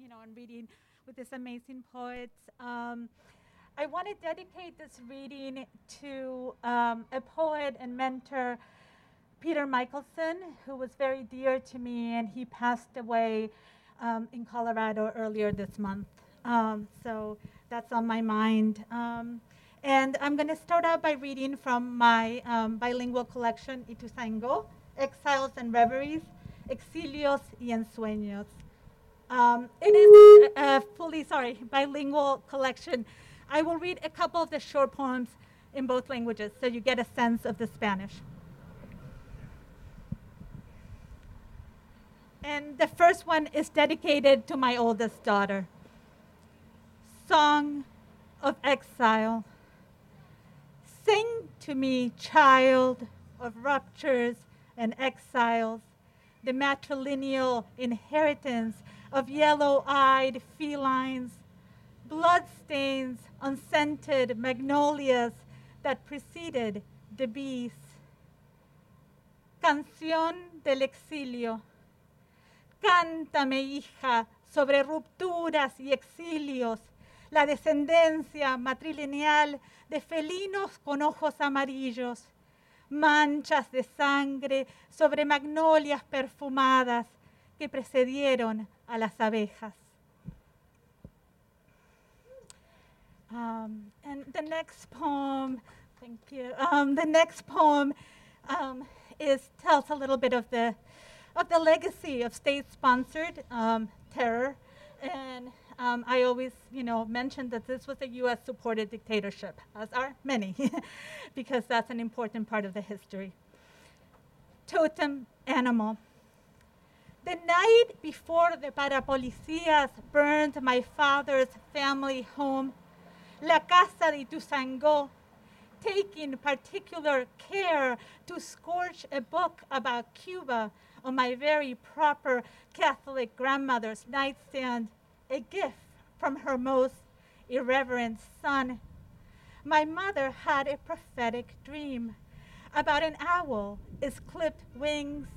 you know, and reading with this amazing poet. Um, I want to dedicate this reading to um, a poet and mentor, Peter Michelson, who was very dear to me, and he passed away um, in Colorado earlier this month. Um, so that's on my mind. Um, and I'm going to start out by reading from my um, bilingual collection, Ituzaingó, Exiles and Reveries, Exilios y Ensueños. Um, it is a fully, sorry, bilingual collection. I will read a couple of the short poems in both languages so you get a sense of the Spanish. And the first one is dedicated to my oldest daughter. Song of Exile. Sing to me, child of ruptures and exiles, the matrilineal inheritance of yellow eyed felines, bloodstains on scented magnolias that preceded the bees. Canción del exilio. Cántame, hija, sobre rupturas y exilios, la descendencia matrilineal de felinos con ojos amarillos, manchas de sangre sobre magnolias perfumadas que precedieron a las abejas. Um, and the next poem, thank you. Um, the next poem um, is tells a little bit of the of the legacy of state-sponsored um, terror, and um, I always, you know, mention that this was a U.S.-supported dictatorship, as are many, because that's an important part of the history. Totem animal. The night before the parapolicías burned my father's family home, La Casa de Tusango, taking particular care to scorch a book about Cuba on my very proper Catholic grandmother's nightstand, a gift from her most irreverent son. My mother had a prophetic dream about an owl, its clipped wings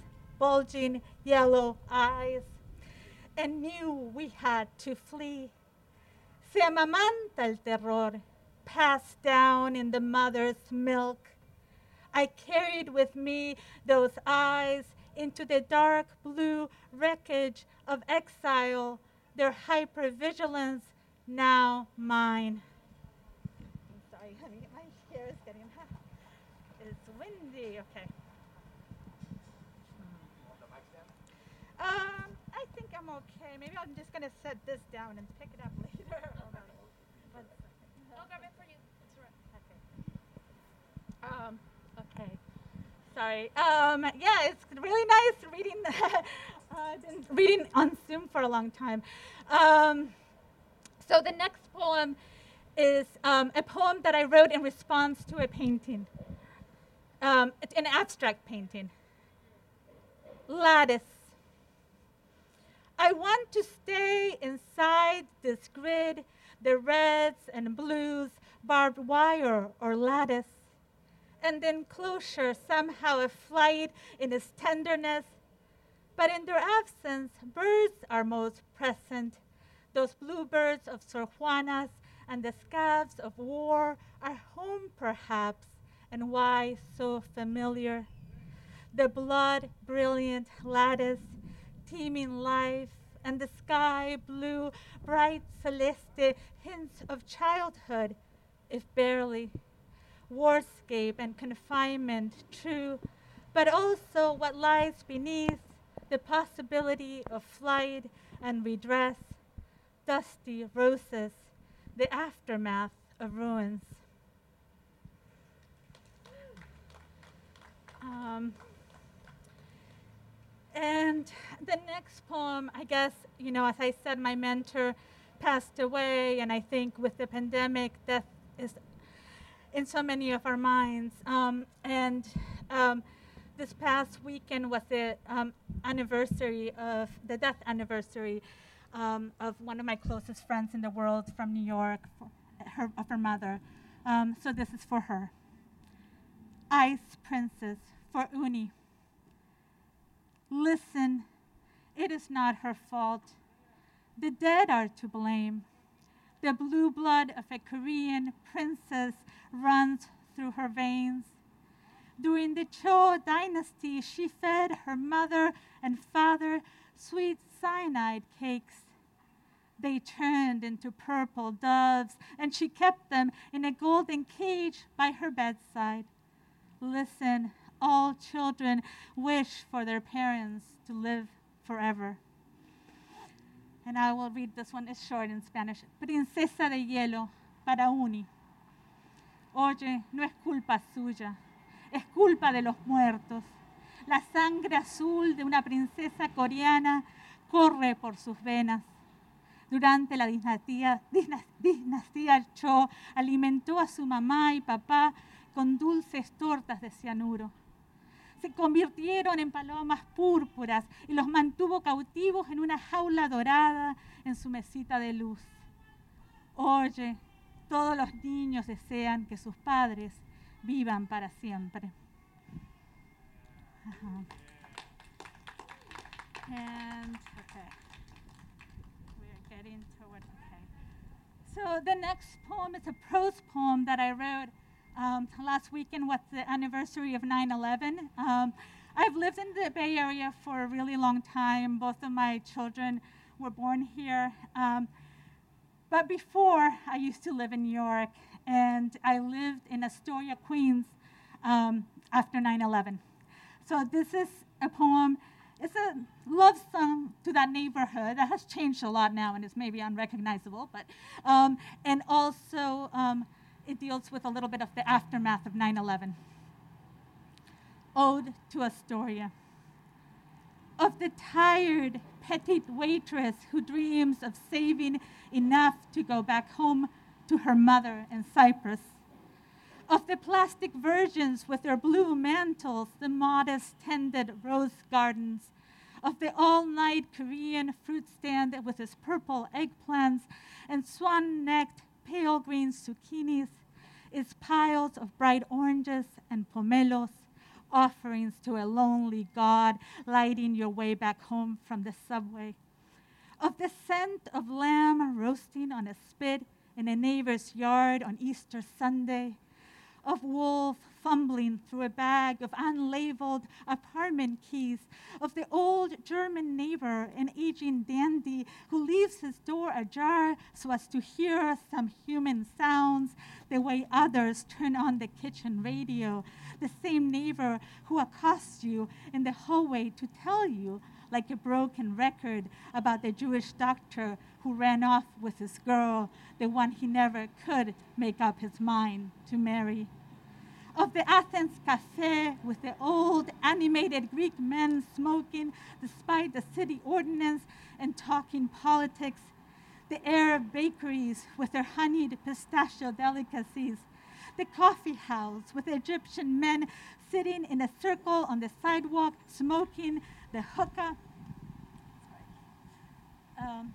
bulging yellow eyes, and knew we had to flee. Se amamanta el terror, passed down in the mother's milk. I carried with me those eyes into the dark blue wreckage of exile, their hypervigilance now mine. I'm sorry, honey, my hair is getting hot. It's windy, okay. Um, I think I'm okay. Maybe I'm just gonna set this down and pick it up later. Hold on. One second. I'll grab it for you. It's right. Okay. Um, okay. Sorry. Um, yeah, it's really nice reading. uh, been reading on Zoom for a long time. Um, so the next poem is um, a poem that I wrote in response to a painting. Um, it's an abstract painting. Lattice. I want to stay inside this grid, the reds and blues, barbed wire or lattice. And then closure, somehow a flight in its tenderness. But in their absence, birds are most present. Those bluebirds of Sor Juana's and the scabs of war are home, perhaps, and why so familiar? The blood brilliant lattice teeming life, and the sky blue, bright celeste, hints of childhood, if barely. Warscape and confinement, true, but also what lies beneath the possibility of flight and redress, dusty roses, the aftermath of ruins. Um, and the next poem, I guess, you know, as I said, my mentor passed away, and I think with the pandemic, death is in so many of our minds. Um, and um, this past weekend was the um, anniversary of the death anniversary um, of one of my closest friends in the world from New York, her, of her mother. Um, so this is for her. Ice Princess for Uni. Listen, it is not her fault. The dead are to blame. The blue blood of a Korean princess runs through her veins. During the Cho dynasty, she fed her mother and father sweet cyanide cakes. They turned into purple doves, and she kept them in a golden cage by her bedside. Listen, all children wish for their parents to live forever. And I will read this one, it's short in Spanish. Princesa de hielo para Uni. Oye, no es culpa suya, es culpa de los muertos. La sangre azul de una princesa coreana corre por sus venas. Durante la dinastía, dinastía Cho alimentó a su mamá y papá con dulces tortas de cianuro. Se convirtieron en palomas púrpuras y los mantuvo cautivos en una jaula dorada en su mesita de luz. Oye, todos los niños desean que sus padres vivan para siempre. And okay, we're getting toward. So the next poem is a prose poem that I wrote um, last weekend. was the anniversary of 9/11? Um, I've lived in the Bay Area for a really long time. Both of my children were born here. Um, but before, I used to live in New York, and I lived in Astoria, Queens, um, after 9 11. So this is a poem. It's a love song to that neighborhood that has changed a lot now and is maybe unrecognizable, but um, and also um, it deals with a little bit of the aftermath of 9/11. Ode to Astoria. Of the tired petite waitress who dreams of saving enough to go back home to her mother in Cyprus of the plastic virgins with their blue mantles, the modest tended rose gardens, of the all night Korean fruit stand with its purple eggplants and swan necked pale green zucchinis, its piles of bright oranges and pomelos, offerings to a lonely God lighting your way back home from the subway. Of the scent of lamb roasting on a spit in a neighbor's yard on Easter Sunday, of wolf fumbling through a bag of unlabeled apartment keys, of the old German neighbor, an aging dandy who leaves his door ajar so as to hear some human sounds the way others turn on the kitchen radio, the same neighbor who accosts you in the hallway to tell you like a broken record about the Jewish doctor who ran off with his girl, the one he never could make up his mind to marry. Of the Athens cafe with the old animated Greek men smoking despite the city ordinance and talking politics, the Arab bakeries with their honeyed pistachio delicacies, the coffee house with Egyptian men sitting in a circle on the sidewalk smoking the hookah. Um,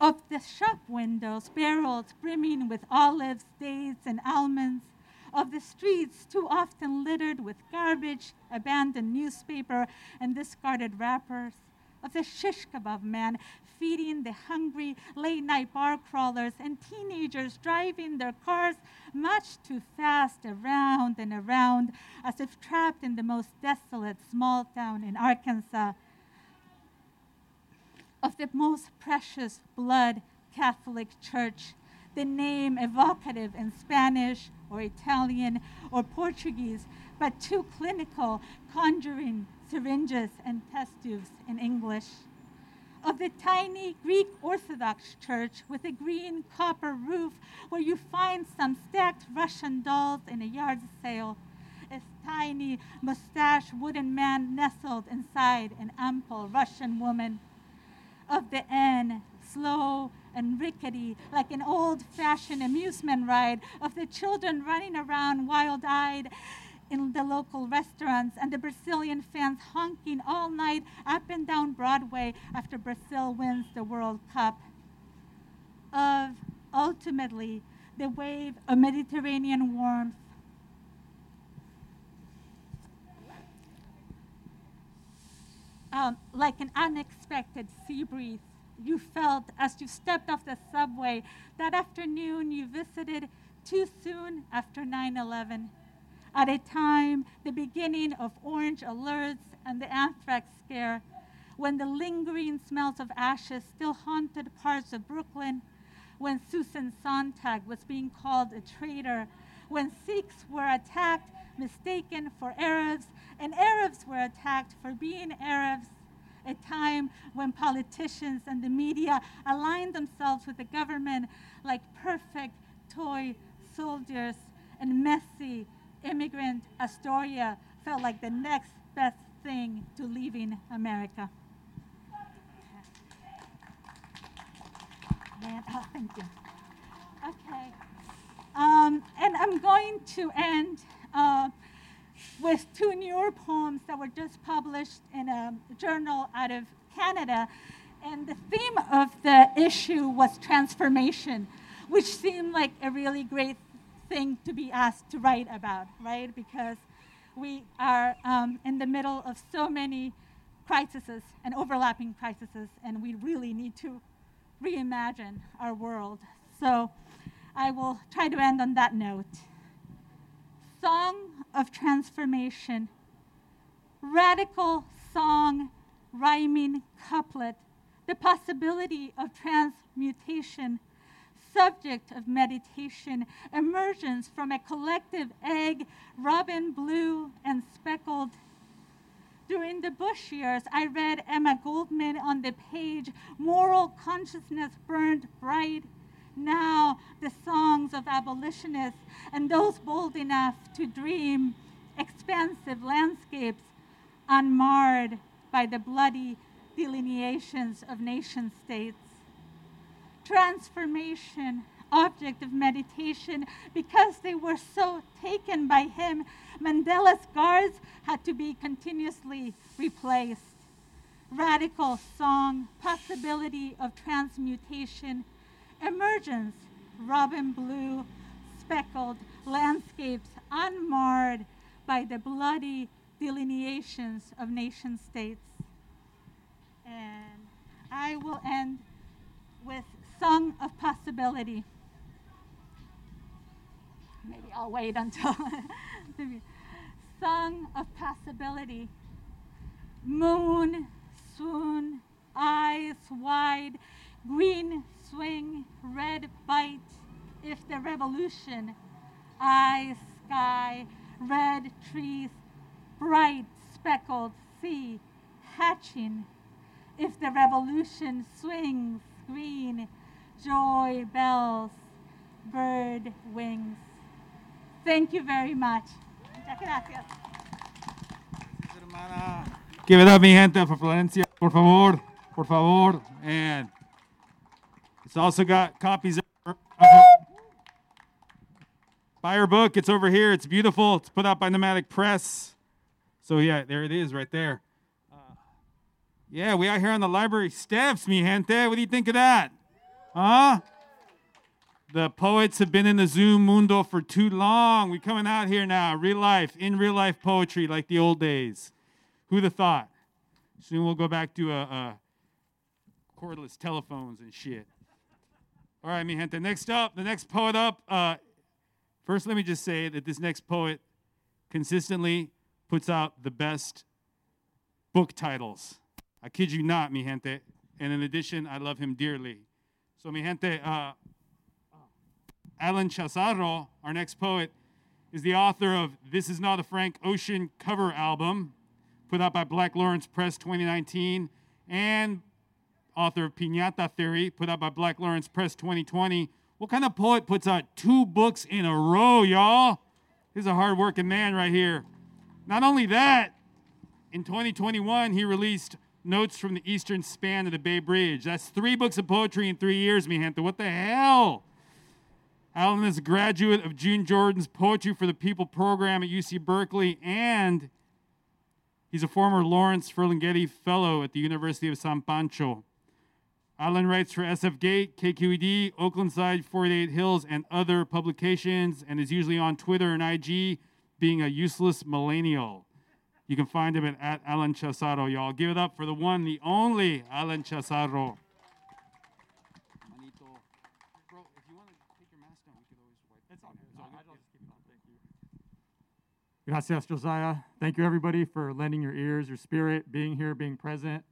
of the shop windows, barrels brimming with olives, dates, and almonds, of the streets too often littered with garbage, abandoned newspaper, and discarded wrappers, of the shish kebab man feeding the hungry late night bar crawlers, and teenagers driving their cars much too fast around and around as if trapped in the most desolate small town in Arkansas. Of the most precious blood Catholic Church, the name evocative in Spanish or Italian or Portuguese, but too clinical, conjuring syringes and test tubes in English. Of the tiny Greek Orthodox church with a green copper roof where you find some stacked Russian dolls in a yard sale. A tiny mustached wooden man nestled inside an ample Russian woman of the N, slow and rickety, like an old fashioned amusement ride, of the children running around wild eyed in the local restaurants, and the Brazilian fans honking all night up and down Broadway after Brazil wins the World Cup. Of ultimately the wave of Mediterranean warmth. Um, like an unexpected sea breeze you felt as you stepped off the subway that afternoon you visited too soon after 9 11. At a time, the beginning of orange alerts and the anthrax scare, when the lingering smells of ashes still haunted parts of Brooklyn, when Susan Sontag was being called a traitor, when Sikhs were attacked, mistaken for Arabs, and Arabs were attacked for being Arabs, a time when politicians and the media aligned themselves with the government like perfect toy soldiers, and messy immigrant Astoria felt like the next best thing to leaving America. Oh, thank you. Okay. Um, and I'm going to end uh, with two newer poems that were just published in a journal out of Canada. And the theme of the issue was transformation, which seemed like a really great thing to be asked to write about, right? Because we are um, in the middle of so many crises and overlapping crises, and we really need to reimagine our world. So I will try to end on that note. Song of transformation, radical song, rhyming couplet, the possibility of transmutation, subject of meditation, emergence from a collective egg, robin blue and speckled. During the Bush years, I read Emma Goldman on the page, Moral Consciousness Burned Bright. Now, the songs of abolitionists and those bold enough to dream expansive landscapes unmarred by the bloody delineations of nation states. Transformation object of meditation because they were so taken by him. Mandela's guards had to be continuously replaced. Radical song, possibility of transmutation, emergence, robin blue, speckled landscapes unmarred by the bloody delineations of nation states. And I will end with Song of Possibility maybe I'll wait until the song of possibility. Moon, swoon, eyes wide, green swing, red bite. If the revolution, eyes sky, red trees, bright speckled sea, hatching. If the revolution swings green, joy bells, bird wings. Thank you very much. Muchas gracias. Give it up, mi gente, for Valencia, por favor, por favor. And it's also got copies of Buy her book. It's over here. It's beautiful. It's put out by Nomadic Press. So yeah, there it is, right there. Uh, yeah, we out here on the library steps, mi gente. What do you think of that? Huh? The poets have been in the Zoom mundo for too long. We're coming out here now, real life, in real life poetry like the old days. Who'd have thought? Soon we'll go back to a, a cordless telephones and shit. All right, mi gente. Next up, the next poet up. Uh, first, let me just say that this next poet consistently puts out the best book titles. I kid you not, mi gente. And in addition, I love him dearly. So, mi gente, uh, Alan Chazaro, our next poet, is the author of This Is Not a Frank Ocean cover album, put out by Black Lawrence Press 2019, and author of Piñata Theory, put out by Black Lawrence Press 2020. What kind of poet puts out two books in a row, y'all? He's a hardworking man right here. Not only that, in 2021, he released Notes from the Eastern Span of the Bay Bridge. That's three books of poetry in three years, mi. What the hell? Alan is a graduate of June Jordan's Poetry for the People program at UC Berkeley, and he's a former Lawrence Ferlinghetti Fellow at the University of San Pancho. Alan writes for SF Gate, KQED, Oaklandside, 48 Hills, and other publications, and is usually on Twitter and IG being a useless millennial. You can find him at, at Alan Chazaro, y'all. Give it up for the one, the only Alan Chazaro. Gracias, Josiah. Thank you, everybody, for lending your ears, your spirit, being here, being present.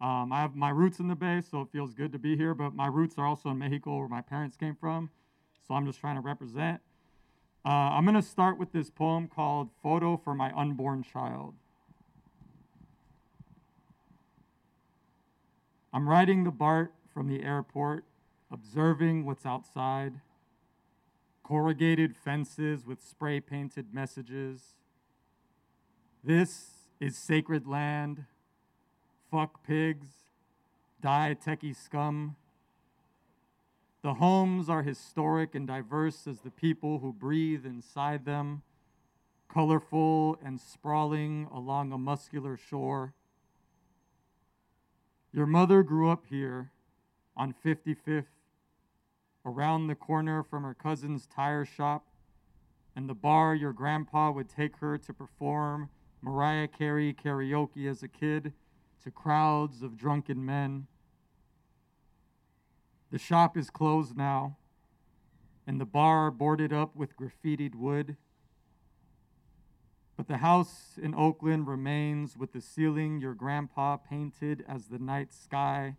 Um, I have my roots in the Bay, so it feels good to be here, but my roots are also in Mexico, where my parents came from. So I'm just trying to represent. Uh, I'm going to start with this poem called Photo for My Unborn Child. I'm riding the BART from the airport, observing what's outside corrugated fences with spray painted messages. This is sacred land. Fuck pigs. Die techie scum. The homes are historic and diverse as the people who breathe inside them, colorful and sprawling along a muscular shore. Your mother grew up here on 55th around the corner from her cousin's tire shop and the bar your grandpa would take her to perform Mariah Carey karaoke as a kid to crowds of drunken men. The shop is closed now, and the bar boarded up with graffitied wood. But the house in Oakland remains with the ceiling your grandpa painted as the night sky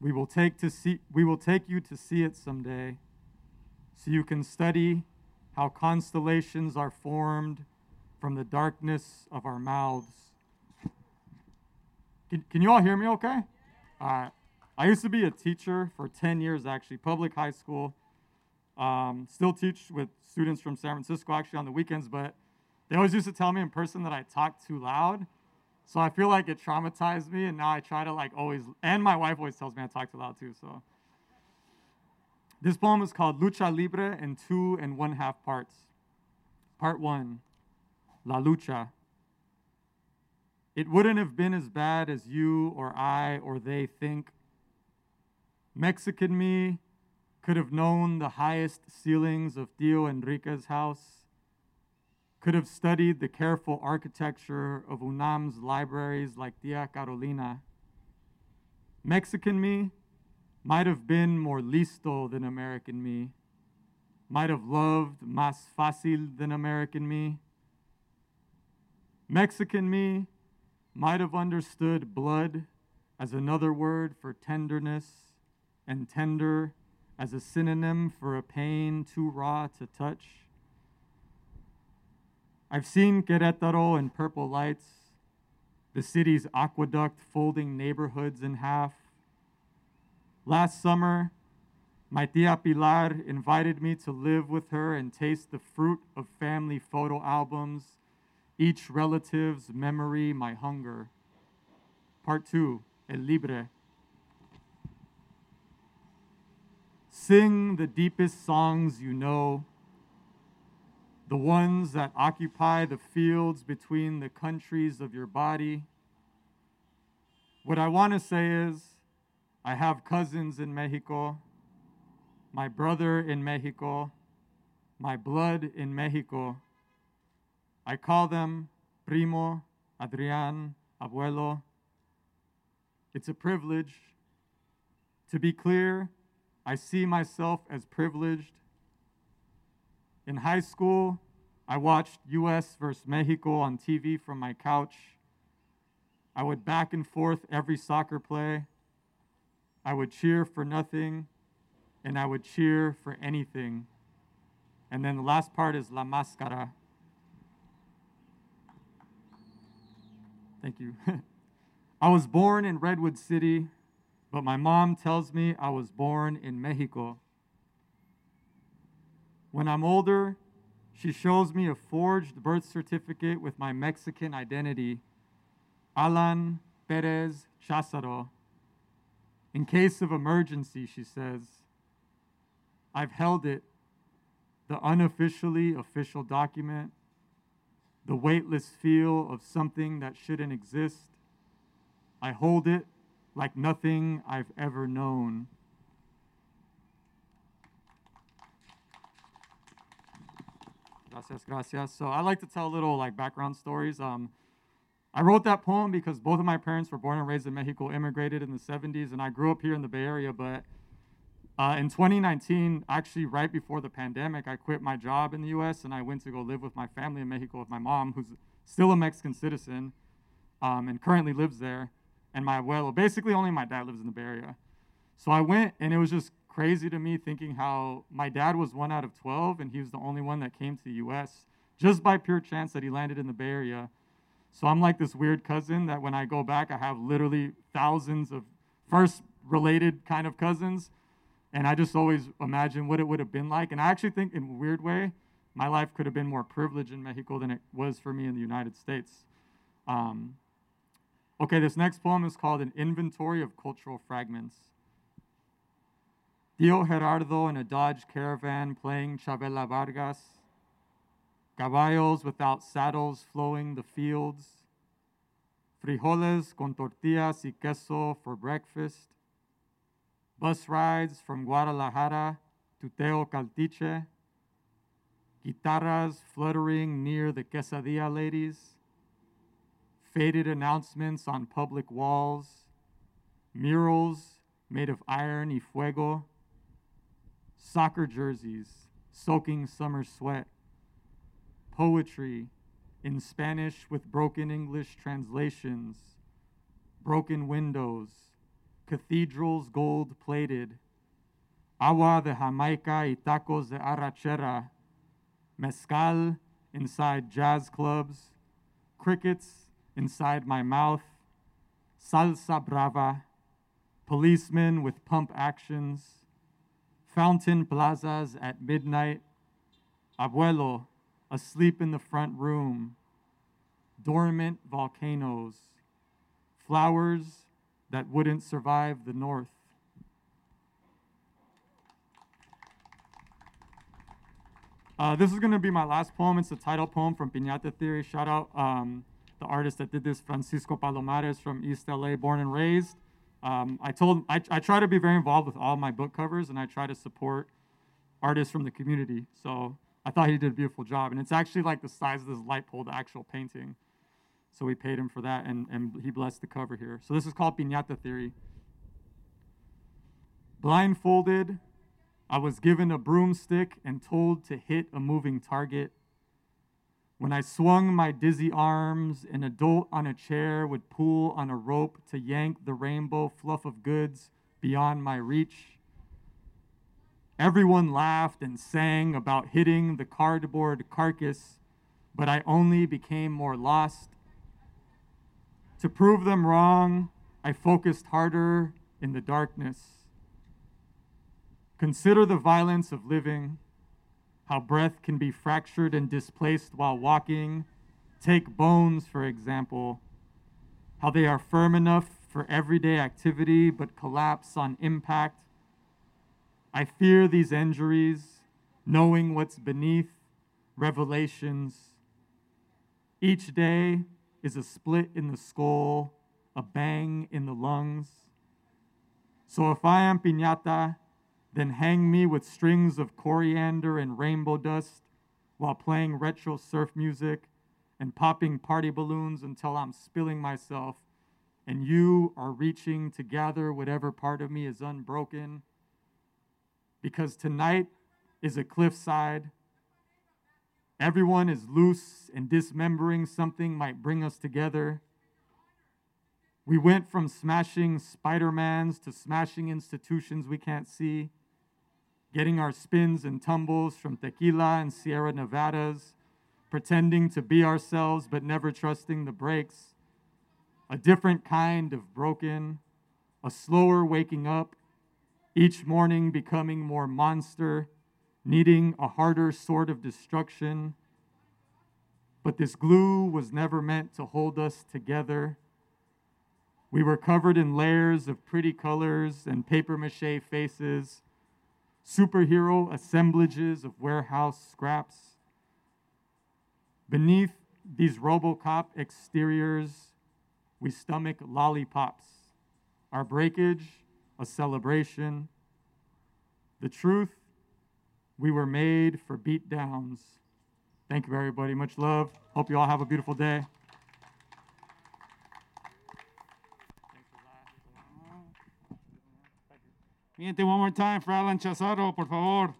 we will take to see we will take you to see it someday so you can study how constellations are formed from the darkness of our mouths. Can, can you all hear me okay? I used to be a teacher for 10 years, actually, public high school. Um, still teach with students from San Francisco, actually, on the weekends, but they always used to tell me in person that I talk too loud. So I feel like it traumatized me, and now I try to like always. And my wife always tells me I talk too loud too. So this poem is called Lucha Libre in two and one half parts. Part one, La Lucha. It wouldn't have been as bad as you or I or they think. Mexican me could have known the highest ceilings of Tio Enrique's house could have studied the careful architecture of UNAM's libraries like Tia Carolina. Mexican me might have been more listo than American me, might have loved más fácil than American me. Mexican me might have understood blood as another word for tenderness and tender as a synonym for a pain too raw to touch. I've seen Querétaro in purple lights, the city's aqueduct folding neighborhoods in half. Last summer, my tia Pilar invited me to live with her and taste the fruit of family photo albums, each relative's memory, my hunger. Part two, El Libre. Sing the deepest songs you know the ones that occupy the fields between the countries of your body. What I want to say is, I have cousins in Mexico, my brother in Mexico, my blood in Mexico. I call them primo, Adrian, abuelo. It's a privilege. To be clear, I see myself as privileged in high school, I watched US versus Mexico on TV from my couch. I would back and forth every soccer play. I would cheer for nothing, and I would cheer for anything. And then the last part is La Máscara. Thank you. I was born in Redwood City, but my mom tells me I was born in Mexico. When I'm older, she shows me a forged birth certificate with my Mexican identity, Alan Perez Chazaro. In case of emergency, she says, I've held it, the unofficially official document, the weightless feel of something that shouldn't exist. I hold it like nothing I've ever known. Gracias, gracias. So I like to tell little like background stories. Um, I wrote that poem because both of my parents were born and raised in Mexico, immigrated in the 70s, and I grew up here in the Bay Area. But Uh, in 2019, actually, right before the pandemic, I quit my job in the US and I went to go live with my family in Mexico with my mom, who's still a Mexican citizen um, and currently lives there, and my abuelo. Basically, only my dad lives in the Bay Area. So I went, and it was just crazy to me thinking how my dad was one out of 12, and he was the only one that came to the US just by pure chance that he landed in the Bay Area. So I'm like this weird cousin that when I go back, I have literally thousands of first related kind of cousins and I just always imagine what it would have been like. And I actually think, in a weird way, my life could have been more privileged in Mexico than it was for me in the United States. Um, okay, this next poem is called An Inventory of Cultural Fragments. Tio Gerardo in a Dodge Caravan playing Chavela Vargas. Caballos without saddles flowing the fields. Frijoles con tortillas y queso for breakfast bus rides from Guadalajara to Teocaltiche, guitarras fluttering near the quesadilla ladies, faded announcements on public walls, murals made of iron y fuego, soccer jerseys soaking summer sweat, poetry in Spanish with broken English translations, broken windows, cathedrals gold plated, agua de Jamaica y tacos de arrachera, mezcal inside jazz clubs, crickets inside my mouth, salsa brava, policemen with pump actions, fountain plazas at midnight, abuelo asleep in the front room, dormant volcanoes, flowers that wouldn't survive the North. Uh, this is going to be my last poem. It's the title poem from Piñata Theory. Shout out um, the artist that did this, Francisco Palomares from East LA, born and raised. Um, I told I, I try to be very involved with all my book covers, and I try to support artists from the community. So I thought he did a beautiful job, and it's actually like the size of this light pole, the actual painting. So we paid him for that, and, and he blessed the cover here. So this is called Piñata Theory. Blindfolded, I was given a broomstick and told to hit a moving target. When I swung my dizzy arms, an adult on a chair would pull on a rope to yank the rainbow fluff of goods beyond my reach. Everyone laughed and sang about hitting the cardboard carcass, but I only became more lost to prove them wrong, I focused harder in the darkness. Consider the violence of living, how breath can be fractured and displaced while walking. Take bones, for example, how they are firm enough for everyday activity but collapse on impact. I fear these injuries, knowing what's beneath revelations. Each day, is a split in the skull, a bang in the lungs. So if I am piñata, then hang me with strings of coriander and rainbow dust while playing retro surf music and popping party balloons until I'm spilling myself and you are reaching to gather whatever part of me is unbroken. Because tonight is a cliffside Everyone is loose, and dismembering something might bring us together. We went from smashing Spider-Mans to smashing institutions we can't see, getting our spins and tumbles from tequila and Sierra Nevadas, pretending to be ourselves but never trusting the brakes. A different kind of broken, a slower waking up, each morning becoming more monster needing a harder sort of destruction. But this glue was never meant to hold us together. We were covered in layers of pretty colors and paper mache faces, superhero assemblages of warehouse scraps. Beneath these Robocop exteriors, we stomach lollipops. Our breakage, a celebration. The truth we were made for beat downs. Thank you, everybody. Much love. Hope you all have a beautiful day. One more time for Alan Chazaro, por favor.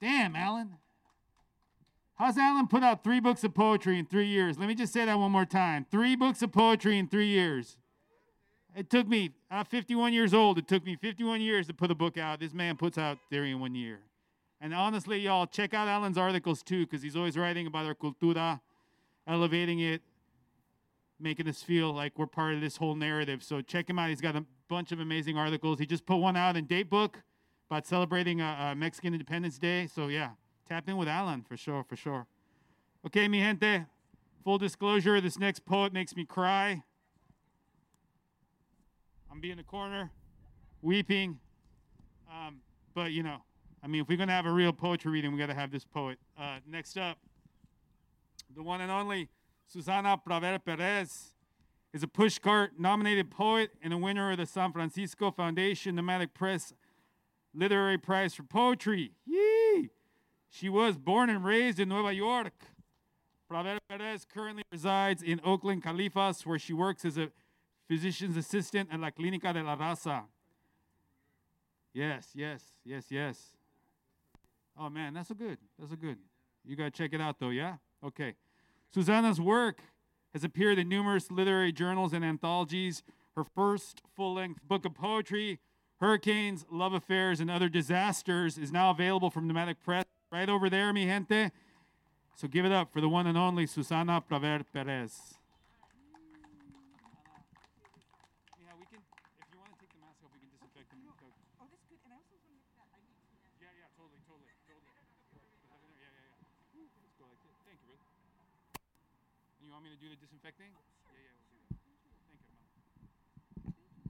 Damn, Alan. How's Alan put out three books of poetry in three years? Let me just say that one more time. Three books of poetry in three years. It took me, I'm 51 years old. It took me 51 years to put a book out. This man puts out theory in one year. And honestly, y'all, check out Alan's articles too, because he's always writing about our cultura, elevating it, making us feel like we're part of this whole narrative. So check him out. He's got a bunch of amazing articles. He just put one out in Datebook about celebrating uh, uh, Mexican Independence Day. So yeah, tap in with Alan for sure, for sure. Okay, mi gente. Full disclosure: this next poet makes me cry. I'm be in the corner, weeping. Um, but you know, I mean, if we're gonna have a real poetry reading, we got to have this poet. Uh, next up, the one and only Susana Praver Perez is a pushcart nominated poet and a winner of the San Francisco Foundation Nomadic Press Literary Prize for Poetry. Yee! She was born and raised in Nueva York. Praver Perez currently resides in Oakland, Califas, where she works as a physician's assistant at La Clínica de la Raza. Yes, yes, yes, yes. Oh man, that's so good. That's so good. You gotta check it out though, yeah? Okay. Susana's work has appeared in numerous literary journals and anthologies. Her first full length book of poetry, Hurricanes, Love Affairs, and Other Disasters, is now available from Nomadic Press right over there, mi gente. So give it up for the one and only Susana Praver Perez. Yeah, we can, if you want to take the mask off, we can disinfect them. Oh, that's good. And I also want to look at that. I need to. uh, Yeah, yeah, totally, totally, totally. Yeah, yeah, yeah. Let's go like this. Thank you, brother. You want me to do the disinfecting? Yeah, yeah, we'll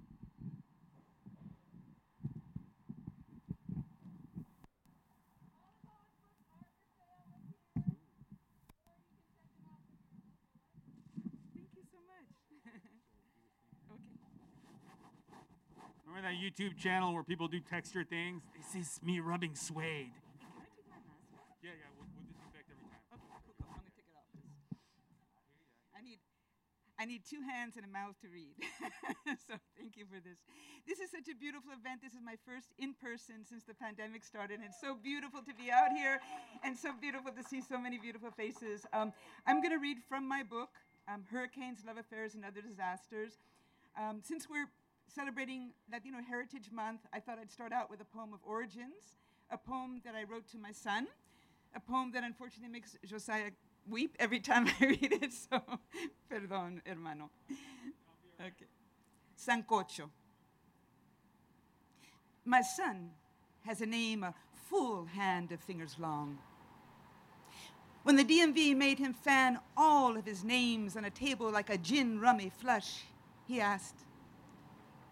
do that. Thank you. Thank you so much. okay. Remember that YouTube channel where people do texture things? This is me rubbing suede. Can I take my mask off? Yeah, yeah, we'll, we'll disinfect every time. Okay, cool, cool. I'm gonna take it off. 'cause I need, I need two hands and a mouth to read. so thank you for this. This is such a beautiful event. This is my first in person since the pandemic started. And it's so beautiful to be out here, and so beautiful to see so many beautiful faces. Um, I'm gonna read from my book, um, Hurricanes, Love Affairs, and Other Disasters. Um, since we're celebrating Latino Heritage Month, I thought I'd start out with a poem of origins, a poem that I wrote to my son, a poem that unfortunately makes Josiah weep every time I read it, so perdón, hermano. Okay. Sancocho. My son has a name a full hand of fingers long. When the DMV made him fan all of his names on a table like a gin rummy flush, he asked,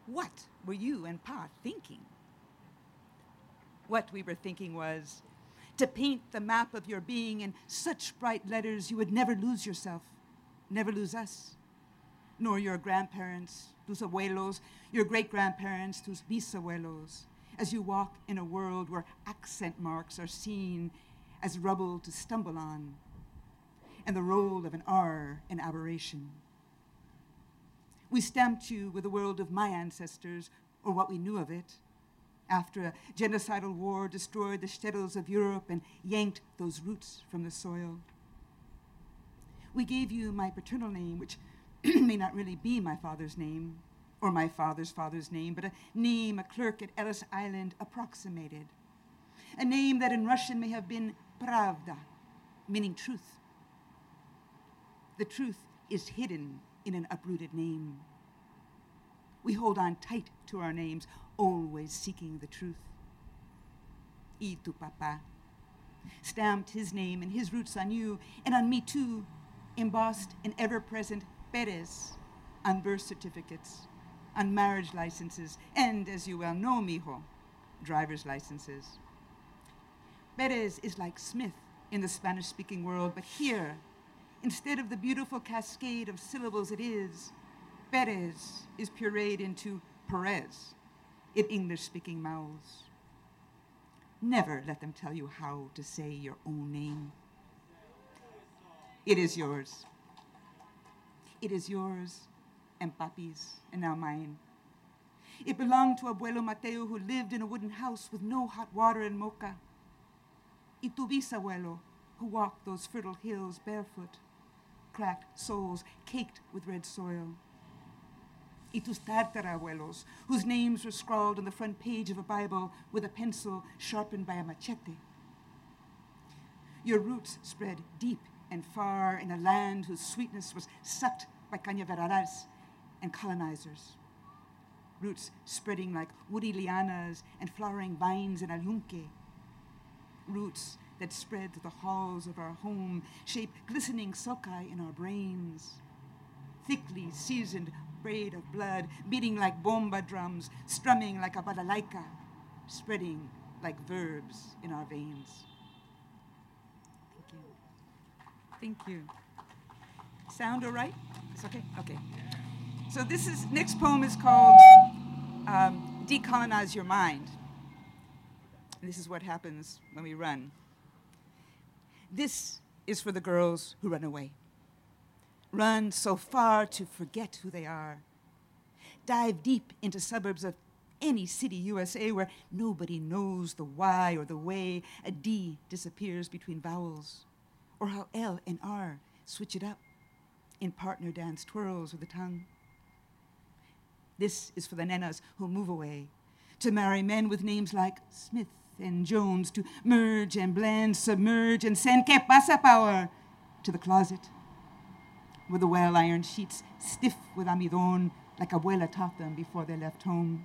What were you and Pa thinking? What we were thinking was to paint the map of your being in such bright letters you would never lose yourself, never lose us, nor your grandparents, tus abuelos, your great grandparents, tus bisabuelos, as you walk in a world where accent marks are seen as rubble to stumble on, and the role of an R in aberration. We stamped you with the world of my ancestors, or what we knew of it, after a genocidal war destroyed the shtetls of Europe and yanked those roots from the soil. We gave you my paternal name, which may not really be my father's name, or my father's father's name, but a name a clerk at Ellis Island approximated. A name that in Russian may have been Pravda, meaning truth. The truth is hidden in an uprooted name. We hold on tight to our names, always seeking the truth. Y tu papa stamped his name and his roots on you and on me too, embossed in ever present Perez on birth certificates, on marriage licenses, and, as you well know, mijo, driver's licenses. Perez is like Smith in the Spanish speaking world, but here, instead of the beautiful cascade of syllables it is, Perez is pureed into Perez in English speaking mouths. Never let them tell you how to say your own name. It is yours. It is yours and Papi's and now mine. It belonged to Abuelo Mateo, who lived in a wooden house with no hot water in Moca. Y tu bisabuelo, who walked those fertile hills barefoot, cracked soles caked with red soil. Y tus tatarabuelos, whose names were scrawled on the front page of a Bible with a pencil sharpened by a machete. Your roots spread deep and far in a land whose sweetness was sucked by cañaverales and colonizers. Roots spreading like woody lianas and flowering vines in El Yunque. Roots that spread through the halls of our home, shape glistening sulci in our brains. Thickly seasoned braid of blood, beating like bomba drums, strumming like a balalaika, spreading like verbs in our veins. Thank you. Thank you. Sound all right? It's okay? Okay. So this is, next poem is called um, Decolonize Your Mind. And this is what happens when we run. This is for the girls who run away. Run so far to forget who they are. Dive deep into suburbs of any city, USA, where nobody knows the why or the way a D disappears between vowels, or how L and R switch it up in partner dance twirls with the tongue. This is for the nenas who move away to marry men with names like Smith and Jones, to merge and blend, submerge, and send que pasa power to the closet with the well ironed sheets stiff with almidón, like abuela taught them before they left home.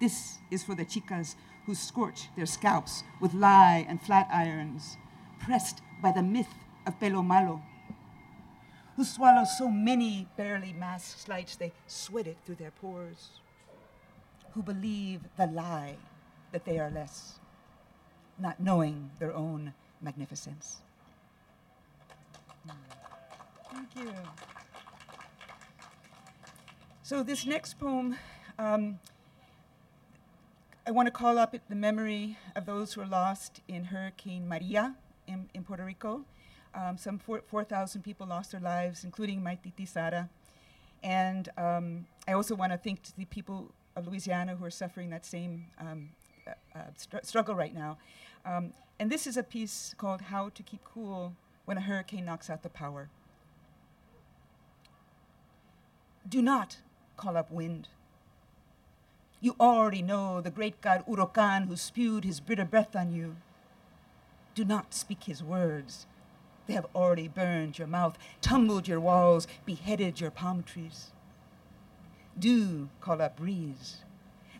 This is for the chicas who scorch their scalps with lye and flat irons, pressed by the myth of pelo malo, who swallow so many barely masked lights they sweat it through their pores, who believe the lie that they are less, not knowing their own magnificence. Thank you. So, this next poem, um, I want to call up the memory of those who were lost in Hurricane Maria in, in Puerto Rico. Um, some 4,000 4, people lost their lives, including my titi Sara. And um, I also want to thank the people of Louisiana who are suffering that same um, uh, uh, str- struggle right now. Um, and this is a piece called How to Keep Cool When a Hurricane Knocks Out the Power. Do not call up wind. You already know the great god Urokan who spewed his bitter breath on you. Do not speak his words. They have already burned your mouth, tumbled your walls, beheaded your palm trees. Do call up breeze,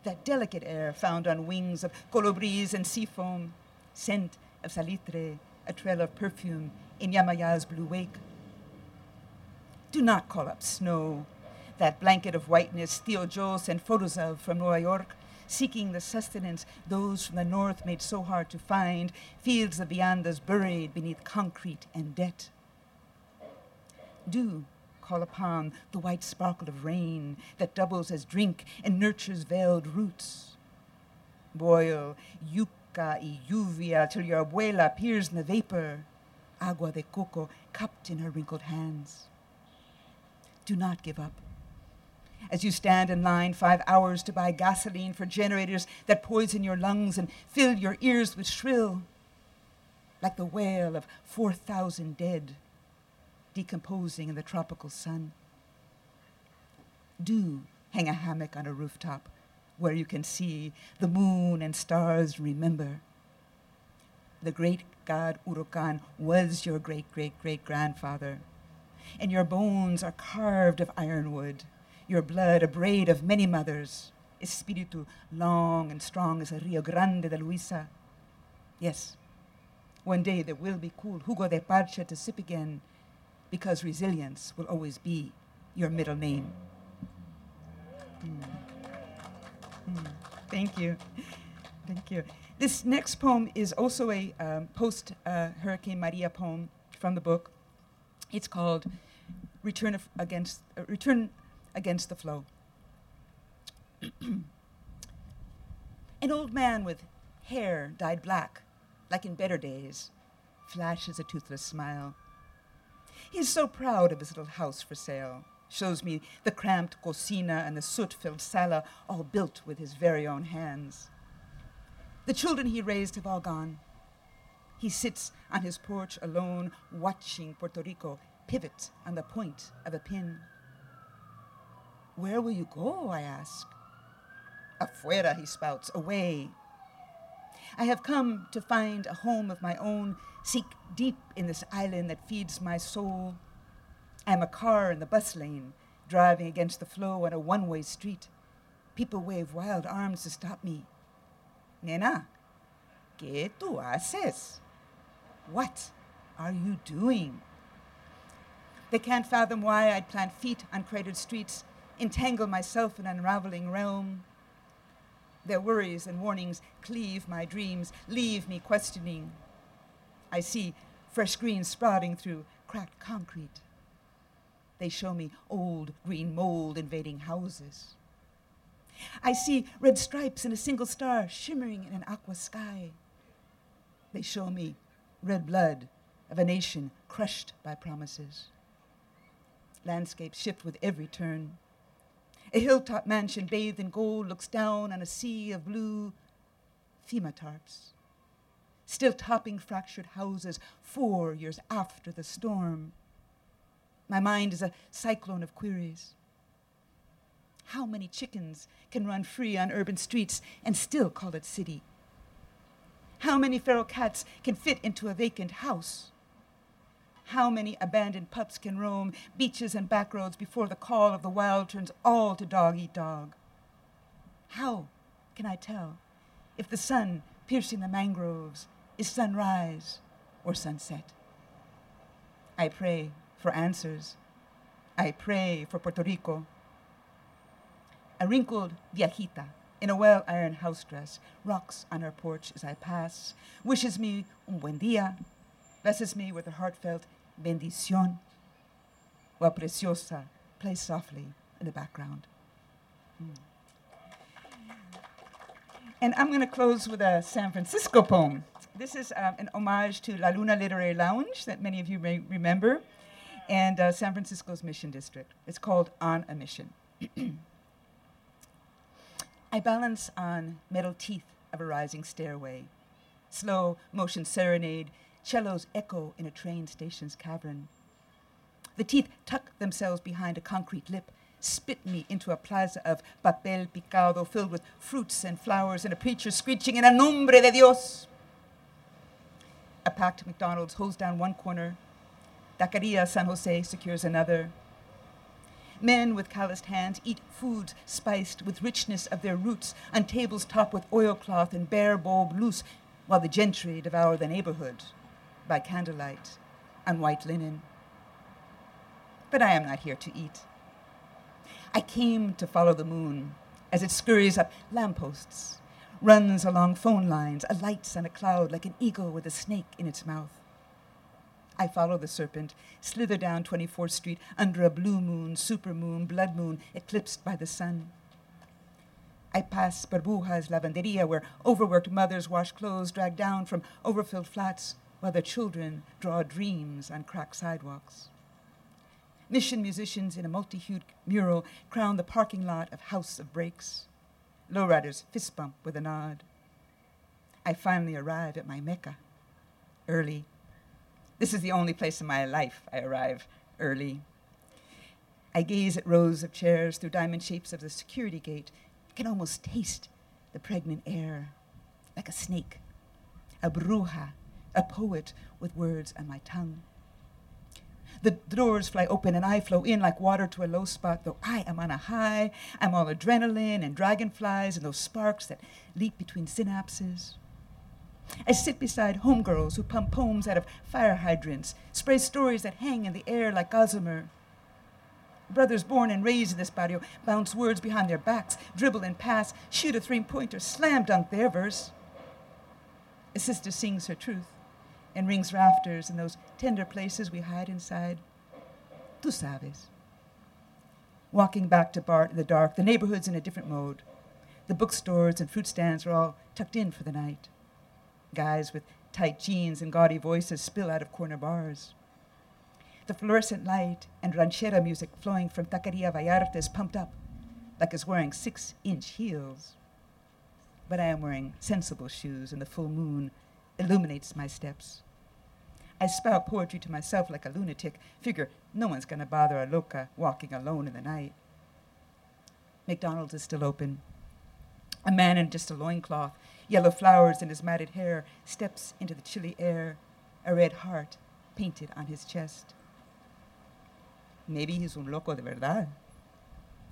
that delicate air found on wings of colibris and sea foam, scent of salitre, a trail of perfume in Yemaya's blue wake. Do not call up snow, that blanket of whiteness Theo Joe sent photos of from New York, seeking the sustenance those from the north made so hard to find, fields of viandas buried beneath concrete and debt. Do call upon the white sparkle of rain that doubles as drink and nurtures veiled roots. Boil yuca y lluvia till your abuela appears in the vapor, agua de coco cupped in her wrinkled hands. Do not give up as you stand in line five hours to buy gasoline for generators that poison your lungs and fill your ears with shrill, like the wail of 4,000 dead decomposing in the tropical sun. Do hang a hammock on a rooftop where you can see the moon and stars remember. The great god Urokan was your great great great grandfather, and your bones are carved of ironwood your blood a braid of many mothers, espiritu long and strong as a Rio Grande de Loíza. Yes, one day there will be cool jugo de parcha to sip again, because resilience will always be your middle name. Mm. Mm. Thank you. Thank you. This next poem is also a um, post uh, Hurricane Maria poem from the book. It's called Return of, Against uh, Return against the flow. An old man with hair dyed black, like in better days, flashes a toothless smile. He is so proud of his little house for sale, shows me the cramped cocina and the soot filled sala, all built with his very own hands. The children he raised have all gone. He sits on his porch alone, watching Puerto Rico pivot on the point of a pin. Where will you go? I ask. Afuera, he spouts, away. I have come to find a home of my own, seek deep in this island that feeds my soul. I am a car in the bus lane, driving against the flow on a one way street. People wave wild arms to stop me. Nena, ¿qué tú haces? What are you doing? They can't fathom why I'd plant feet on cratered streets, entangle myself in unraveling realm. Their worries and warnings cleave my dreams, leave me questioning. I see fresh green sprouting through cracked concrete. They show me old green mold invading houses. I see red stripes and a single star shimmering in an aqua sky. They show me red blood of a nation crushed by promises. Landscapes shift with every turn. A hilltop mansion bathed in gold looks down on a sea of blue FEMA tarps, still topping fractured houses four years after the storm. My mind is a cyclone of queries. How many chickens can run free on urban streets and still call it city? How many feral cats can fit into a vacant house? How many abandoned pups can roam beaches and back roads before the call of the wild turns all to dog eat dog? How can I tell if the sun piercing the mangroves is sunrise or sunset? I pray for answers. I pray for Puerto Rico. A wrinkled viejita in a well ironed house dress rocks on her porch as I pass, wishes me un buen día, blesses me with a heartfelt bendición, while Preciosa plays softly in the background. Hmm. And I'm going to close with a San Francisco poem. This is uh, an homage to La Lunada Literary Lounge that many of you may remember, and uh, San Francisco's Mission District. It's called On a Mission. I balance on metal teeth of a rising stairway. Slow motion serenade, cellos echo in a train station's cavern. The teeth tuck themselves behind a concrete lip, spit me into a plaza of papel picado filled with fruits and flowers, and a preacher screeching in a nombre de Dios. A packed McDonald's holds down one corner. Taqueria San Jose secures another. Men with calloused hands eat foods spiced with richness of their roots on tables topped with oilcloth and bare bulb loose, while the gentry devour the neighborhood by candlelight on white linen. But I am not here to eat. I came to follow the moon as it scurries up lampposts, runs along phone lines, alights on a cloud like an eagle with a snake in its mouth. I follow the serpent, slither down 24th Street under a blue moon, supermoon, blood moon, eclipsed by the sun. I pass Burbuja's lavanderia, where overworked mothers wash clothes dragged down from overfilled flats, while their children draw dreams on cracked sidewalks. Mission musicians in a multi hued mural crown the parking lot of House of Breaks. Lowriders fist bump with a nod. I finally arrive at my Mecca, early this is the only place in my life I arrive early. I gaze at rows of chairs through diamond shapes of the security gate. I can almost taste the pregnant air, like a snake, a bruja, a poet with words and my tongue. The doors fly open and I flow in like water to a low spot, though I am on a high. I'm all adrenaline and dragonflies and those sparks that leap between synapses. I sit beside homegirls who pump poems out of fire hydrants, spray stories that hang in the air like gossamer. Brothers born and raised in this barrio bounce words behind their backs, dribble and pass, shoot a three pointer, slam dunk their verse. A sister sings her truth and rings rafters in those tender places we hide inside. Tu sabes. Walking back to Bart in the dark, the neighborhood's in a different mode. The bookstores and fruit stands are all tucked in for the night. Guys with tight jeans and gaudy voices spill out of corner bars. The fluorescent light and ranchera music flowing from Taqueria Vallarta is pumped up like it's wearing six inch heels. But I am wearing sensible shoes, and the full moon illuminates my steps. I spout poetry to myself like a lunatic, figure no one's gonna bother a loca walking alone in the night. McDonald's is still open. A man in just a loincloth, yellow flowers in his matted hair, steps into the chilly air, a red heart painted on his chest. Maybe he's un loco de verdad.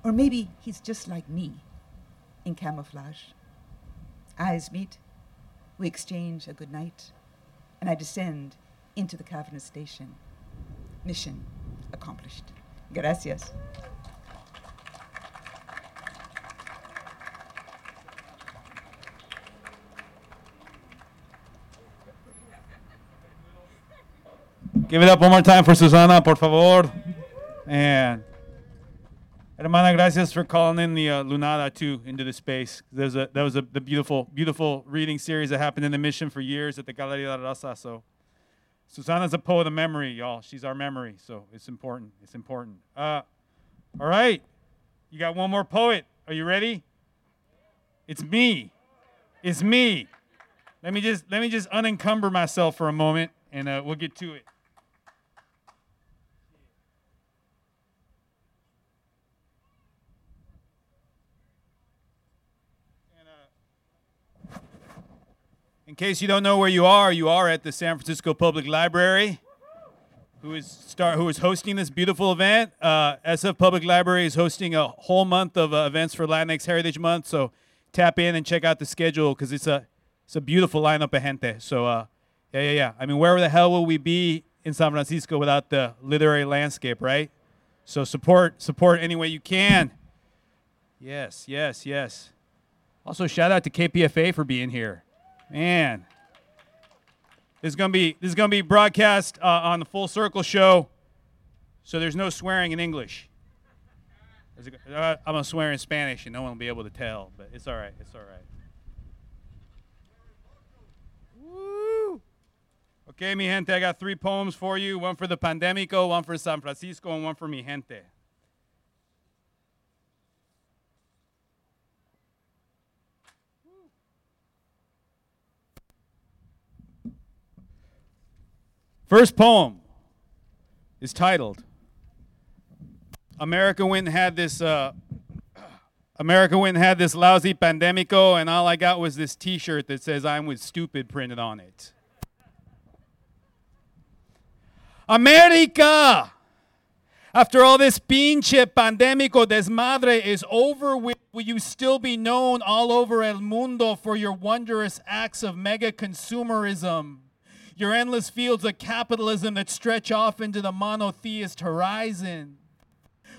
Or maybe he's just like me, in camouflage. Eyes meet, we exchange a good night, and I descend into the cavernous station. Mission accomplished. Gracias. Give it up one more time for Susana, por favor. And Hermana, gracias for calling in the uh, Lunada too into the space. There's a that was a the beautiful beautiful reading series that happened in the mission for years at the Galeria de la Raza. So Susana's a poet of memory, y'all. She's our memory, so it's important. It's important. Uh, all right, you got one more poet. Are you ready? It's me. It's me. Let me just let me just unencumber myself for a moment, and uh, we'll get to it. In case you don't know where you are, you are at the San Francisco Public Library, who is start who is hosting this beautiful event. Uh, SF Public Library is hosting a whole month of uh, events for Latinx Heritage Month. So tap in and check out the schedule because it's a it's a beautiful lineup of gente. So uh, yeah, yeah, yeah. I mean, where the hell will we be in San Francisco without the literary landscape, right? So support support any way you can. Yes, yes, yes. Also, shout out to KPFA for being here. Man, this is gonna be this is gonna be broadcast uh, on the Full Circle show, so there's no swearing in English. Uh, I'm gonna swear in Spanish, and no one will be able to tell, but it's all right. It's all right. Woo! Okay, mi gente, I got three poems for you. One for the Pandemico, one for San Francisco, and one for mi gente. First poem is titled America went and had this uh, America went and had this lousy pandemico, and all I got was this T-shirt that says "I'm with stupid" printed on it. America, after all this pinche pandemico desmadre is over with, will you still be known all over el mundo for your wondrous acts of mega consumerism? Your endless fields of capitalism that stretch off into the monotheist horizon?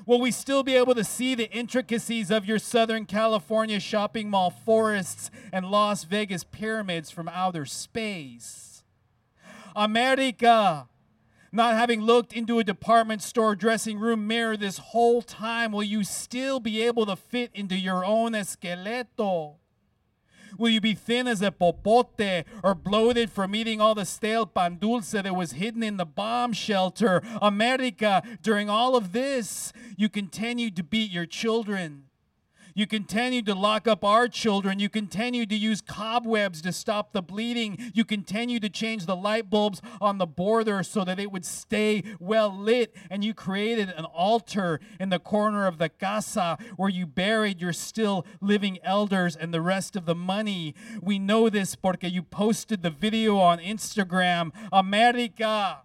Will we still be able to see the intricacies of your Southern California shopping mall forests and Las Vegas pyramids from outer space? America, not having looked into a department store dressing room mirror this whole time, will you still be able to fit into your own esqueleto? Will you be thin as a popote or bloated from eating all the stale pan dulce that was hidden in the bomb shelter? America, during all of this, you continued to beat your children. You continue to lock up our children. You continue to use cobwebs to stop the bleeding. You continue to change the light bulbs on the border so that it would stay well lit. And you created an altar in the corner of the casa where you buried your still living elders and the rest of the money. We know this porque you posted the video on Instagram. America.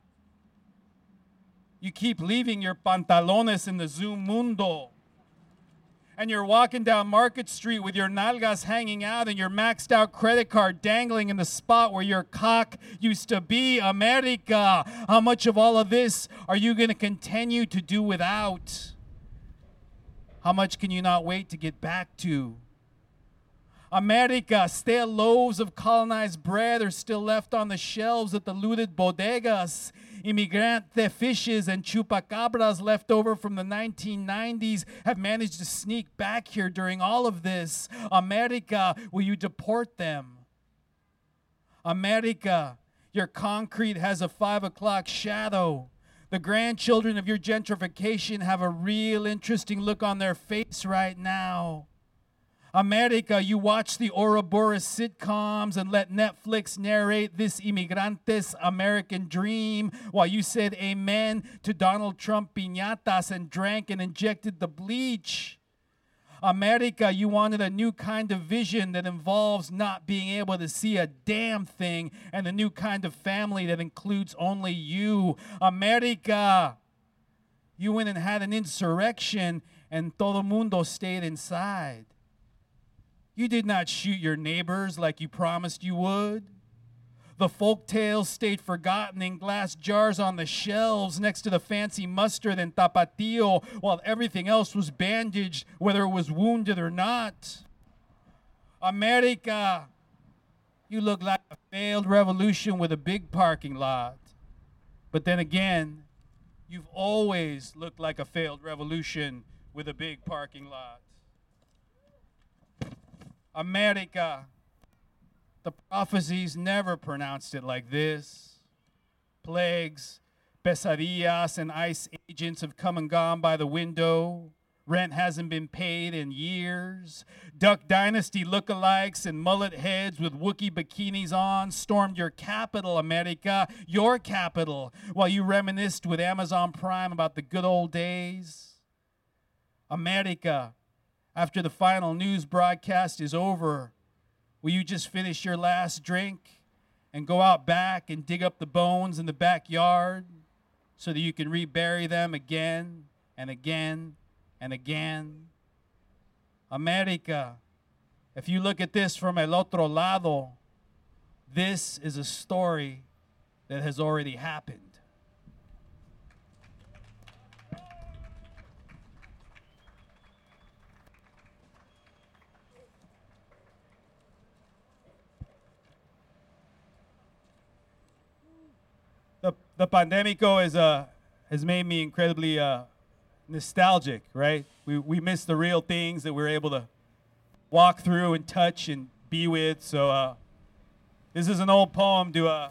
You keep leaving your pantalones in the Zoom mundo and you're walking down Market Street with your nalgas hanging out and your maxed out credit card dangling in the spot where your cock used to be, America. How much of all of this are you going to continue to do without? How much can you not wait to get back to? America, stale loaves of colonized bread are still left on the shelves at the looted bodegas. Immigrante fishes and chupacabras left over from the 1990s have managed to sneak back here during all of this. America, will you deport them? America, your concrete has a five o'clock shadow. The grandchildren of your gentrification have a real interesting look on their face right now. America, you watch the Ouroboros sitcoms and let Netflix narrate this immigrantes American dream while you said amen to Donald Trump piñatas and drank and injected the bleach. America, you wanted a new kind of vision that involves not being able to see a damn thing and a new kind of family that includes only you. America, you went and had an insurrection and todo mundo stayed inside. You did not shoot your neighbors like you promised you would. The folk tales stayed forgotten in glass jars on the shelves next to the fancy mustard and tapatio while everything else was bandaged, whether it was wounded or not. America, you look like a failed revolution with a big parking lot. But then again, you've always looked like a failed revolution with a big parking lot. America, the prophecies never pronounced it like this. Plagues, pesadillas, and ice agents have come and gone by the window. Rent hasn't been paid in years. Duck Dynasty lookalikes and mullet heads with Wookiee bikinis on stormed your capital, America, your capital, while you reminisced with Amazon Prime about the good old days. America, after the final news broadcast is over, Will you just finish your last drink and go out back and dig up the bones in the backyard so that you can rebury them again and again and again? America, if you look at this from el otro lado, this is a story that has already happened. The pandemico is uh has made me incredibly uh nostalgic, right? We we miss the real things that we're able to walk through and touch and be with. So uh this is an old poem to uh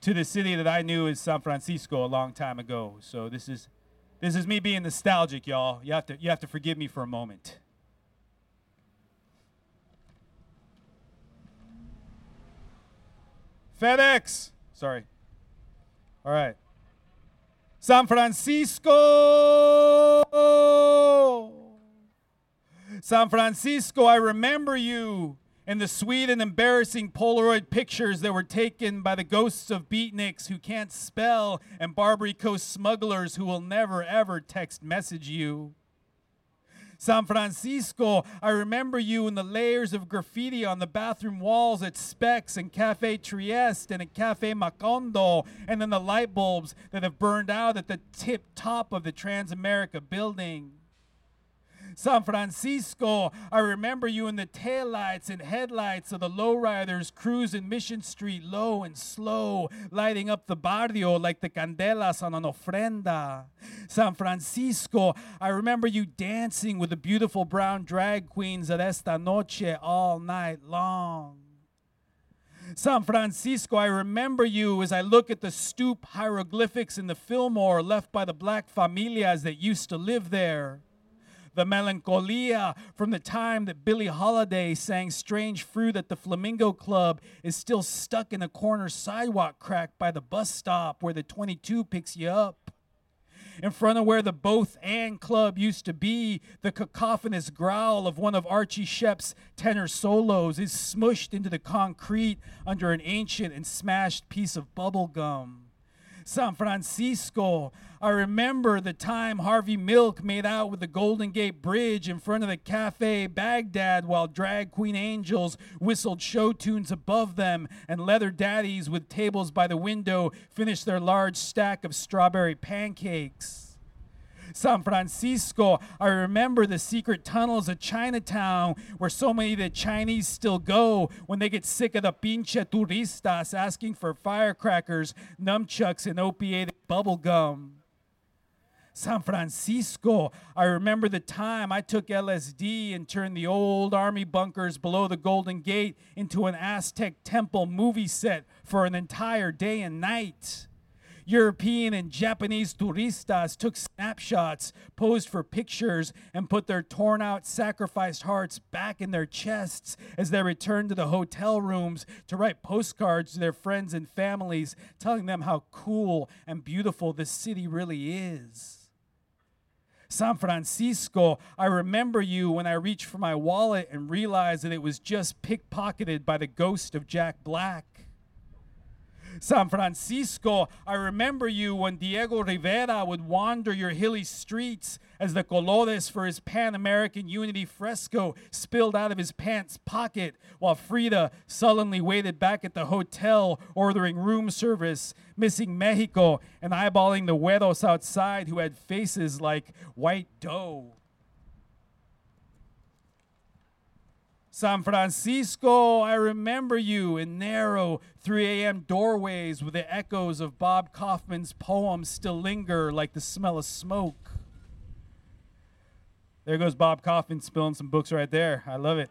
to the city that I knew as San Francisco a long time ago. So this is this is me being nostalgic, y'all. You have to you have to forgive me for a moment. FedEx. Sorry. All right. San Francisco. San Francisco, I remember you in the sweet and embarrassing Polaroid pictures that were taken by the ghosts of beatniks who can't spell and Barbary Coast smugglers who will never ever text message you. San Francisco, I remember you in the layers of graffiti on the bathroom walls at Specs and Cafe Trieste and at Cafe Macondo, and then the light bulbs that have burned out at the tip top of the Transamerica building. San Francisco, I remember you in the taillights and headlights of the lowriders cruising Mission Street low and slow, lighting up the barrio like the candelas on an ofrenda. San Francisco, I remember you dancing with the beautiful brown drag queens at Esta Noche all night long. San Francisco, I remember you as I look at the stoop hieroglyphics in the Fillmore left by the black familias that used to live there the melancholia from the time that Billie Holiday sang Strange Fruit at the Flamingo Club is still stuck in a corner sidewalk crack by the bus stop where the 22 picks you up. In front of where the Both and Club used to be, the cacophonous growl of one of Archie Shepp's tenor solos is smushed into the concrete under an ancient and smashed piece of bubble gum. San Francisco. I remember the time Harvey Milk made out with the Golden Gate Bridge in front of the Cafe Baghdad while drag queen angels whistled show tunes above them and leather daddies with tables by the window finished their large stack of strawberry pancakes. San Francisco. I remember the secret tunnels of Chinatown where so many of the Chinese still go when they get sick of the pinche turistas asking for firecrackers, nunchucks, and opiated bubble gum. San Francisco. I remember the time I took LSD and turned the old army bunkers below the Golden Gate into an Aztec temple movie set for an entire day and night. European and Japanese turistas took snapshots, posed for pictures, and put their torn out, sacrificed hearts back in their chests as they returned to the hotel rooms to write postcards to their friends and families, telling them how cool and beautiful this city really is. San Francisco, I remember you when I reached for my wallet and realized that it was just pickpocketed by the ghost of Jack Black. San Francisco, I remember you when Diego Rivera would wander your hilly streets as the colores for his Pan American Unity fresco spilled out of his pants pocket while Frida sullenly waited back at the hotel ordering room service, missing Mexico and eyeballing the güeros outside who had faces like white dough. San Francisco, I remember you in narrow 3 a.m. doorways where the echoes of Bob Kaufman's poems still linger like the smell of smoke. There goes Bob Kaufman spilling some books right there. I love it.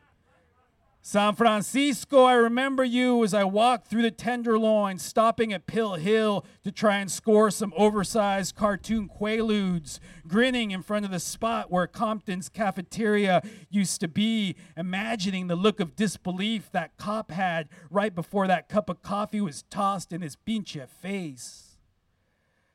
San Francisco, I remember you as I walked through the Tenderloin, stopping at Pill Hill to try and score some oversized cartoon quaaludes, grinning in front of the spot where Compton's cafeteria used to be, imagining the look of disbelief that cop had right before that cup of coffee was tossed in his pinche face.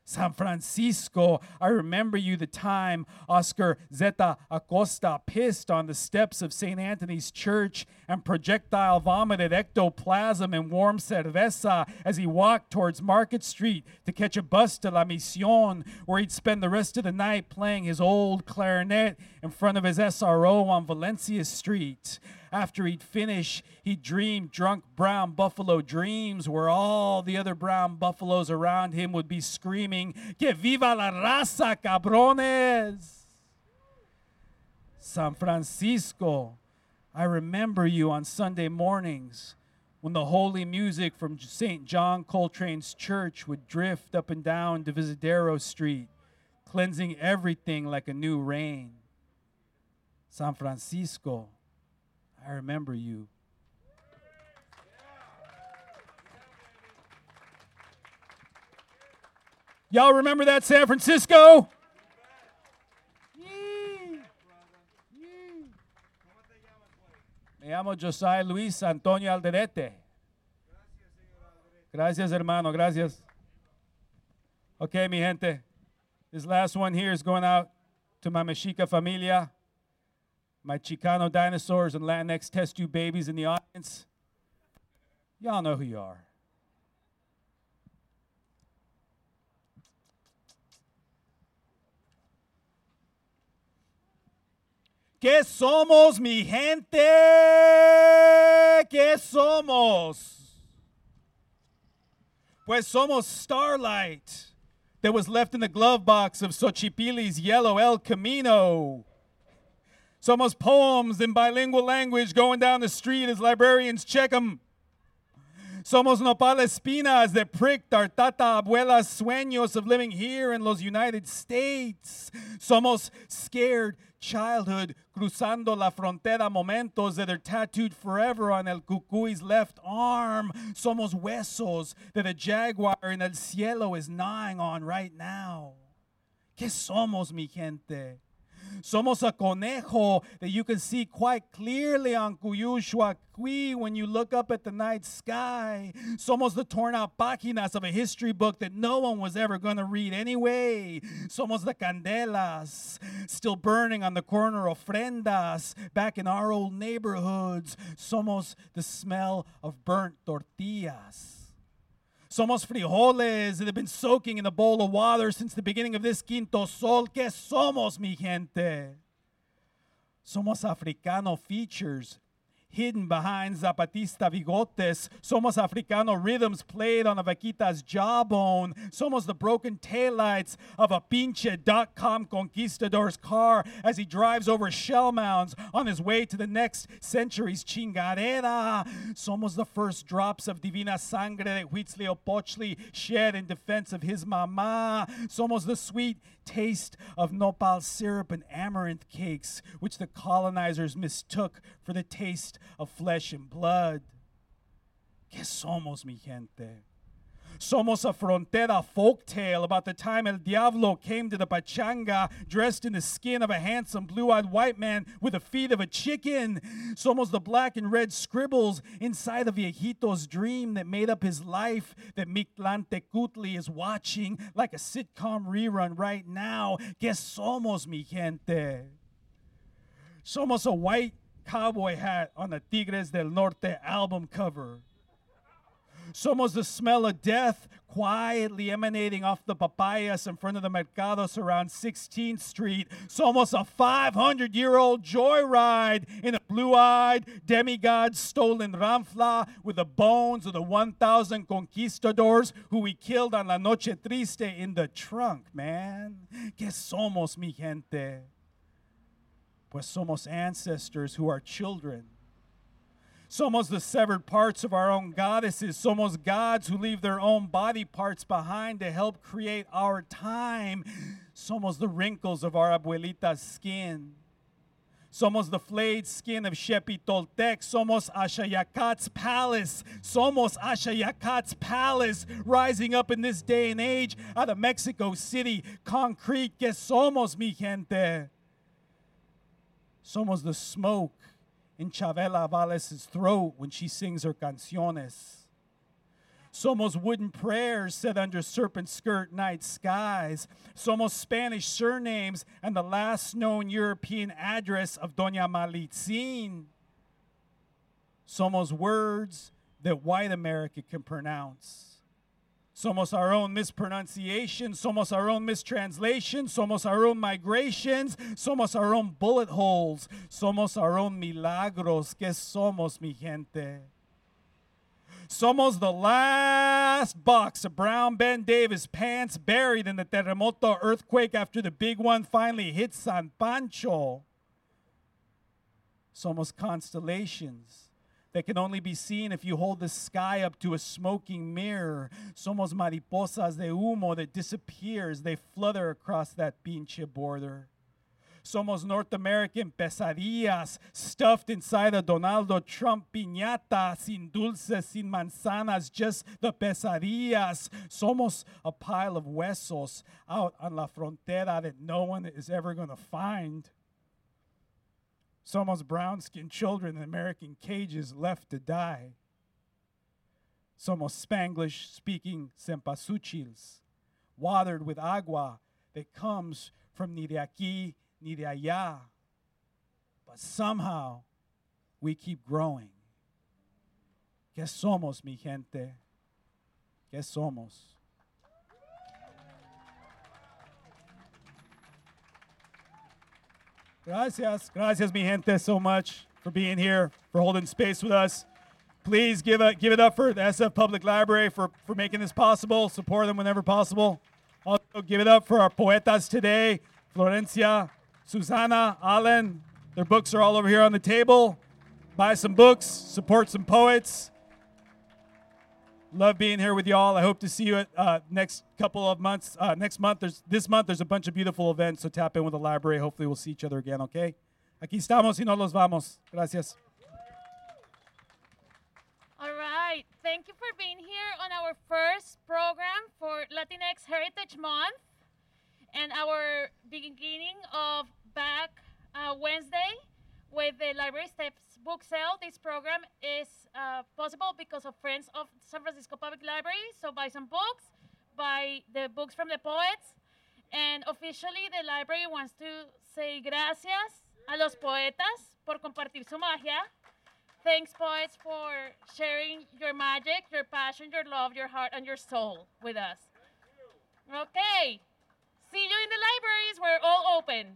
San Francisco, I remember you the time Oscar Zeta Acosta pissed on the steps of St. Anthony's Church and projectile vomited ectoplasm and warm cerveza as he walked towards Market Street to catch a bus to La Mission, where he'd spend the rest of the night playing his old clarinet in front of his SRO on Valencia Street. After he'd finish, he dreamed drunk brown buffalo dreams where all the other brown buffaloes around him would be screaming, Que viva la raza, cabrones! San Francisco, I remember you on Sunday mornings when the holy music from St. John Coltrane's church would drift up and down Divisadero Street, cleansing everything like a new rain. San Francisco, I remember you. Y'all remember that San Francisco? Me llamo Josiah Luis Antonio Alderete. Gracias, hermano. Gracias. Okay, mi gente. This last one here is going out to my Mexica familia my Chicano dinosaurs and Latinx test tube babies in the audience. Y'all know who you are. ¿Qué somos, mi gente? ¿Qué somos? Pues somos starlight that was left in the glove box of Xochipilli's yellow El Camino. Somos poems in bilingual language going down the street as librarians check them. Somos nopal espinas that pricked our tata abuela's sueños of living here in los United States. Somos scared childhood cruzando la frontera momentos that are tattooed forever on El Cucuy's left arm. Somos huesos that a jaguar in el cielo is gnawing on right now. ¿Qué somos, mi gente? Somos a conejo that you can see quite clearly on Coyolxauhqui when you look up at the night sky. Somos the torn out páginas of a history book that no one was ever going to read anyway. Somos the candelas still burning on the corner of ofrendas back in our old neighborhoods. Somos the smell of burnt tortillas. Somos frijoles that have been soaking in a bowl of water since the beginning of this quinto sol. ¿Qué somos, mi gente? Somos africano features hidden behind Zapatista bigotes. Somos Africano rhythms played on a vaquita's jawbone. Somos the broken taillights of a pinche dot com conquistador's car as he drives over shell mounds on his way to the next century's chingadera. Somos the first drops of divina sangre that Huitzilopochtli shed in defense of his mama. Somos the sweet taste of nopal syrup and amaranth cakes, which the colonizers mistook for the taste of flesh and blood. ¿Qué somos, mi gente? Somos a frontera folk tale about the time El Diablo came to the pachanga dressed in the skin of a handsome blue eyed white man with the feet of a chicken. Somos the black and red scribbles inside of Viejito's dream that made up his life that Mictlan is watching like a sitcom rerun right now. Que somos, mi gente? Somos a white cowboy hat on the Tigres del Norte album cover. Somos the smell of death quietly emanating off the papayas in front of the mercados around 16th Street. Somos a 500 year old joyride in a blue eyed demigod stolen ranfla with the bones of the 1,000 conquistadors who we killed on La Noche Triste in the trunk, man. Que somos, mi gente? Pues somos ancestors who are children Somos the severed parts of our own goddesses. Somos gods who leave their own body parts behind to help create our time. Somos the wrinkles of our abuelita's skin. Somos the flayed skin of Xipe Totec. Somos Axayacatl's palace. Somos Axayacatl's palace rising up in this day and age out of Mexico City. Concrete que somos, mi gente. Somos the smoke in Chavela Valles' throat when she sings her canciones. Somos wooden prayers said under serpent skirt night skies. Somos Spanish surnames and the last known European address of Doña Malitzin. Somos words that white America can pronounce. Somos our own mispronunciation. Somos our own mistranslation. Somos our own migrations. Somos our own bullet holes. Somos our own milagros. Que somos, mi gente? Somos the last box of Brown Ben Davis pants buried in the terremoto earthquake after the big one finally hit San Pancho. Somos constellations that can only be seen if you hold the sky up to a smoking mirror. Somos mariposas de humo that disappears. They flutter across that pinche border. Somos North American pesadillas stuffed inside a Donaldo Trump piñata, sin dulces, sin manzanas, just the pesadillas. Somos a pile of huesos out on la frontera that no one is ever going to find. Somos brown skinned children in American cages left to die. Somos Spanglish speaking cempasúchils, watered with agua that comes from ni de aquí ni de allá. But somehow we keep growing. ¿Qué somos, mi gente? ¿Qué somos? Gracias. Gracias, mi gente, so much for being here, for holding space with us. Please give, a, give it up for the SF Public Library for, for making this possible. Support them whenever possible. Also, give it up for our poetas today Florencia, Susana, Alan. Their books are all over here on the table. Buy some books, support some poets. Love being here with y'all. I hope to see you at uh, next couple of months. Uh, next month, there's this month. There's a bunch of beautiful events, so tap in with the library. Hopefully, we'll see each other again. Okay. Aquí estamos y no los vamos. Gracias. All right. Thank you for being here on our first program for Latinx Heritage Month and our beginning of back uh, Wednesday with the Library Steps book sale. This program is uh, possible because of friends of San Francisco Public Library. So buy some books, buy the books from the poets. And officially, the library wants to say gracias a los poetas por compartir su magia. Thanks, poets, for sharing your magic, your passion, your love, your heart, and your soul with us. Okay. See you in the libraries. We're all open.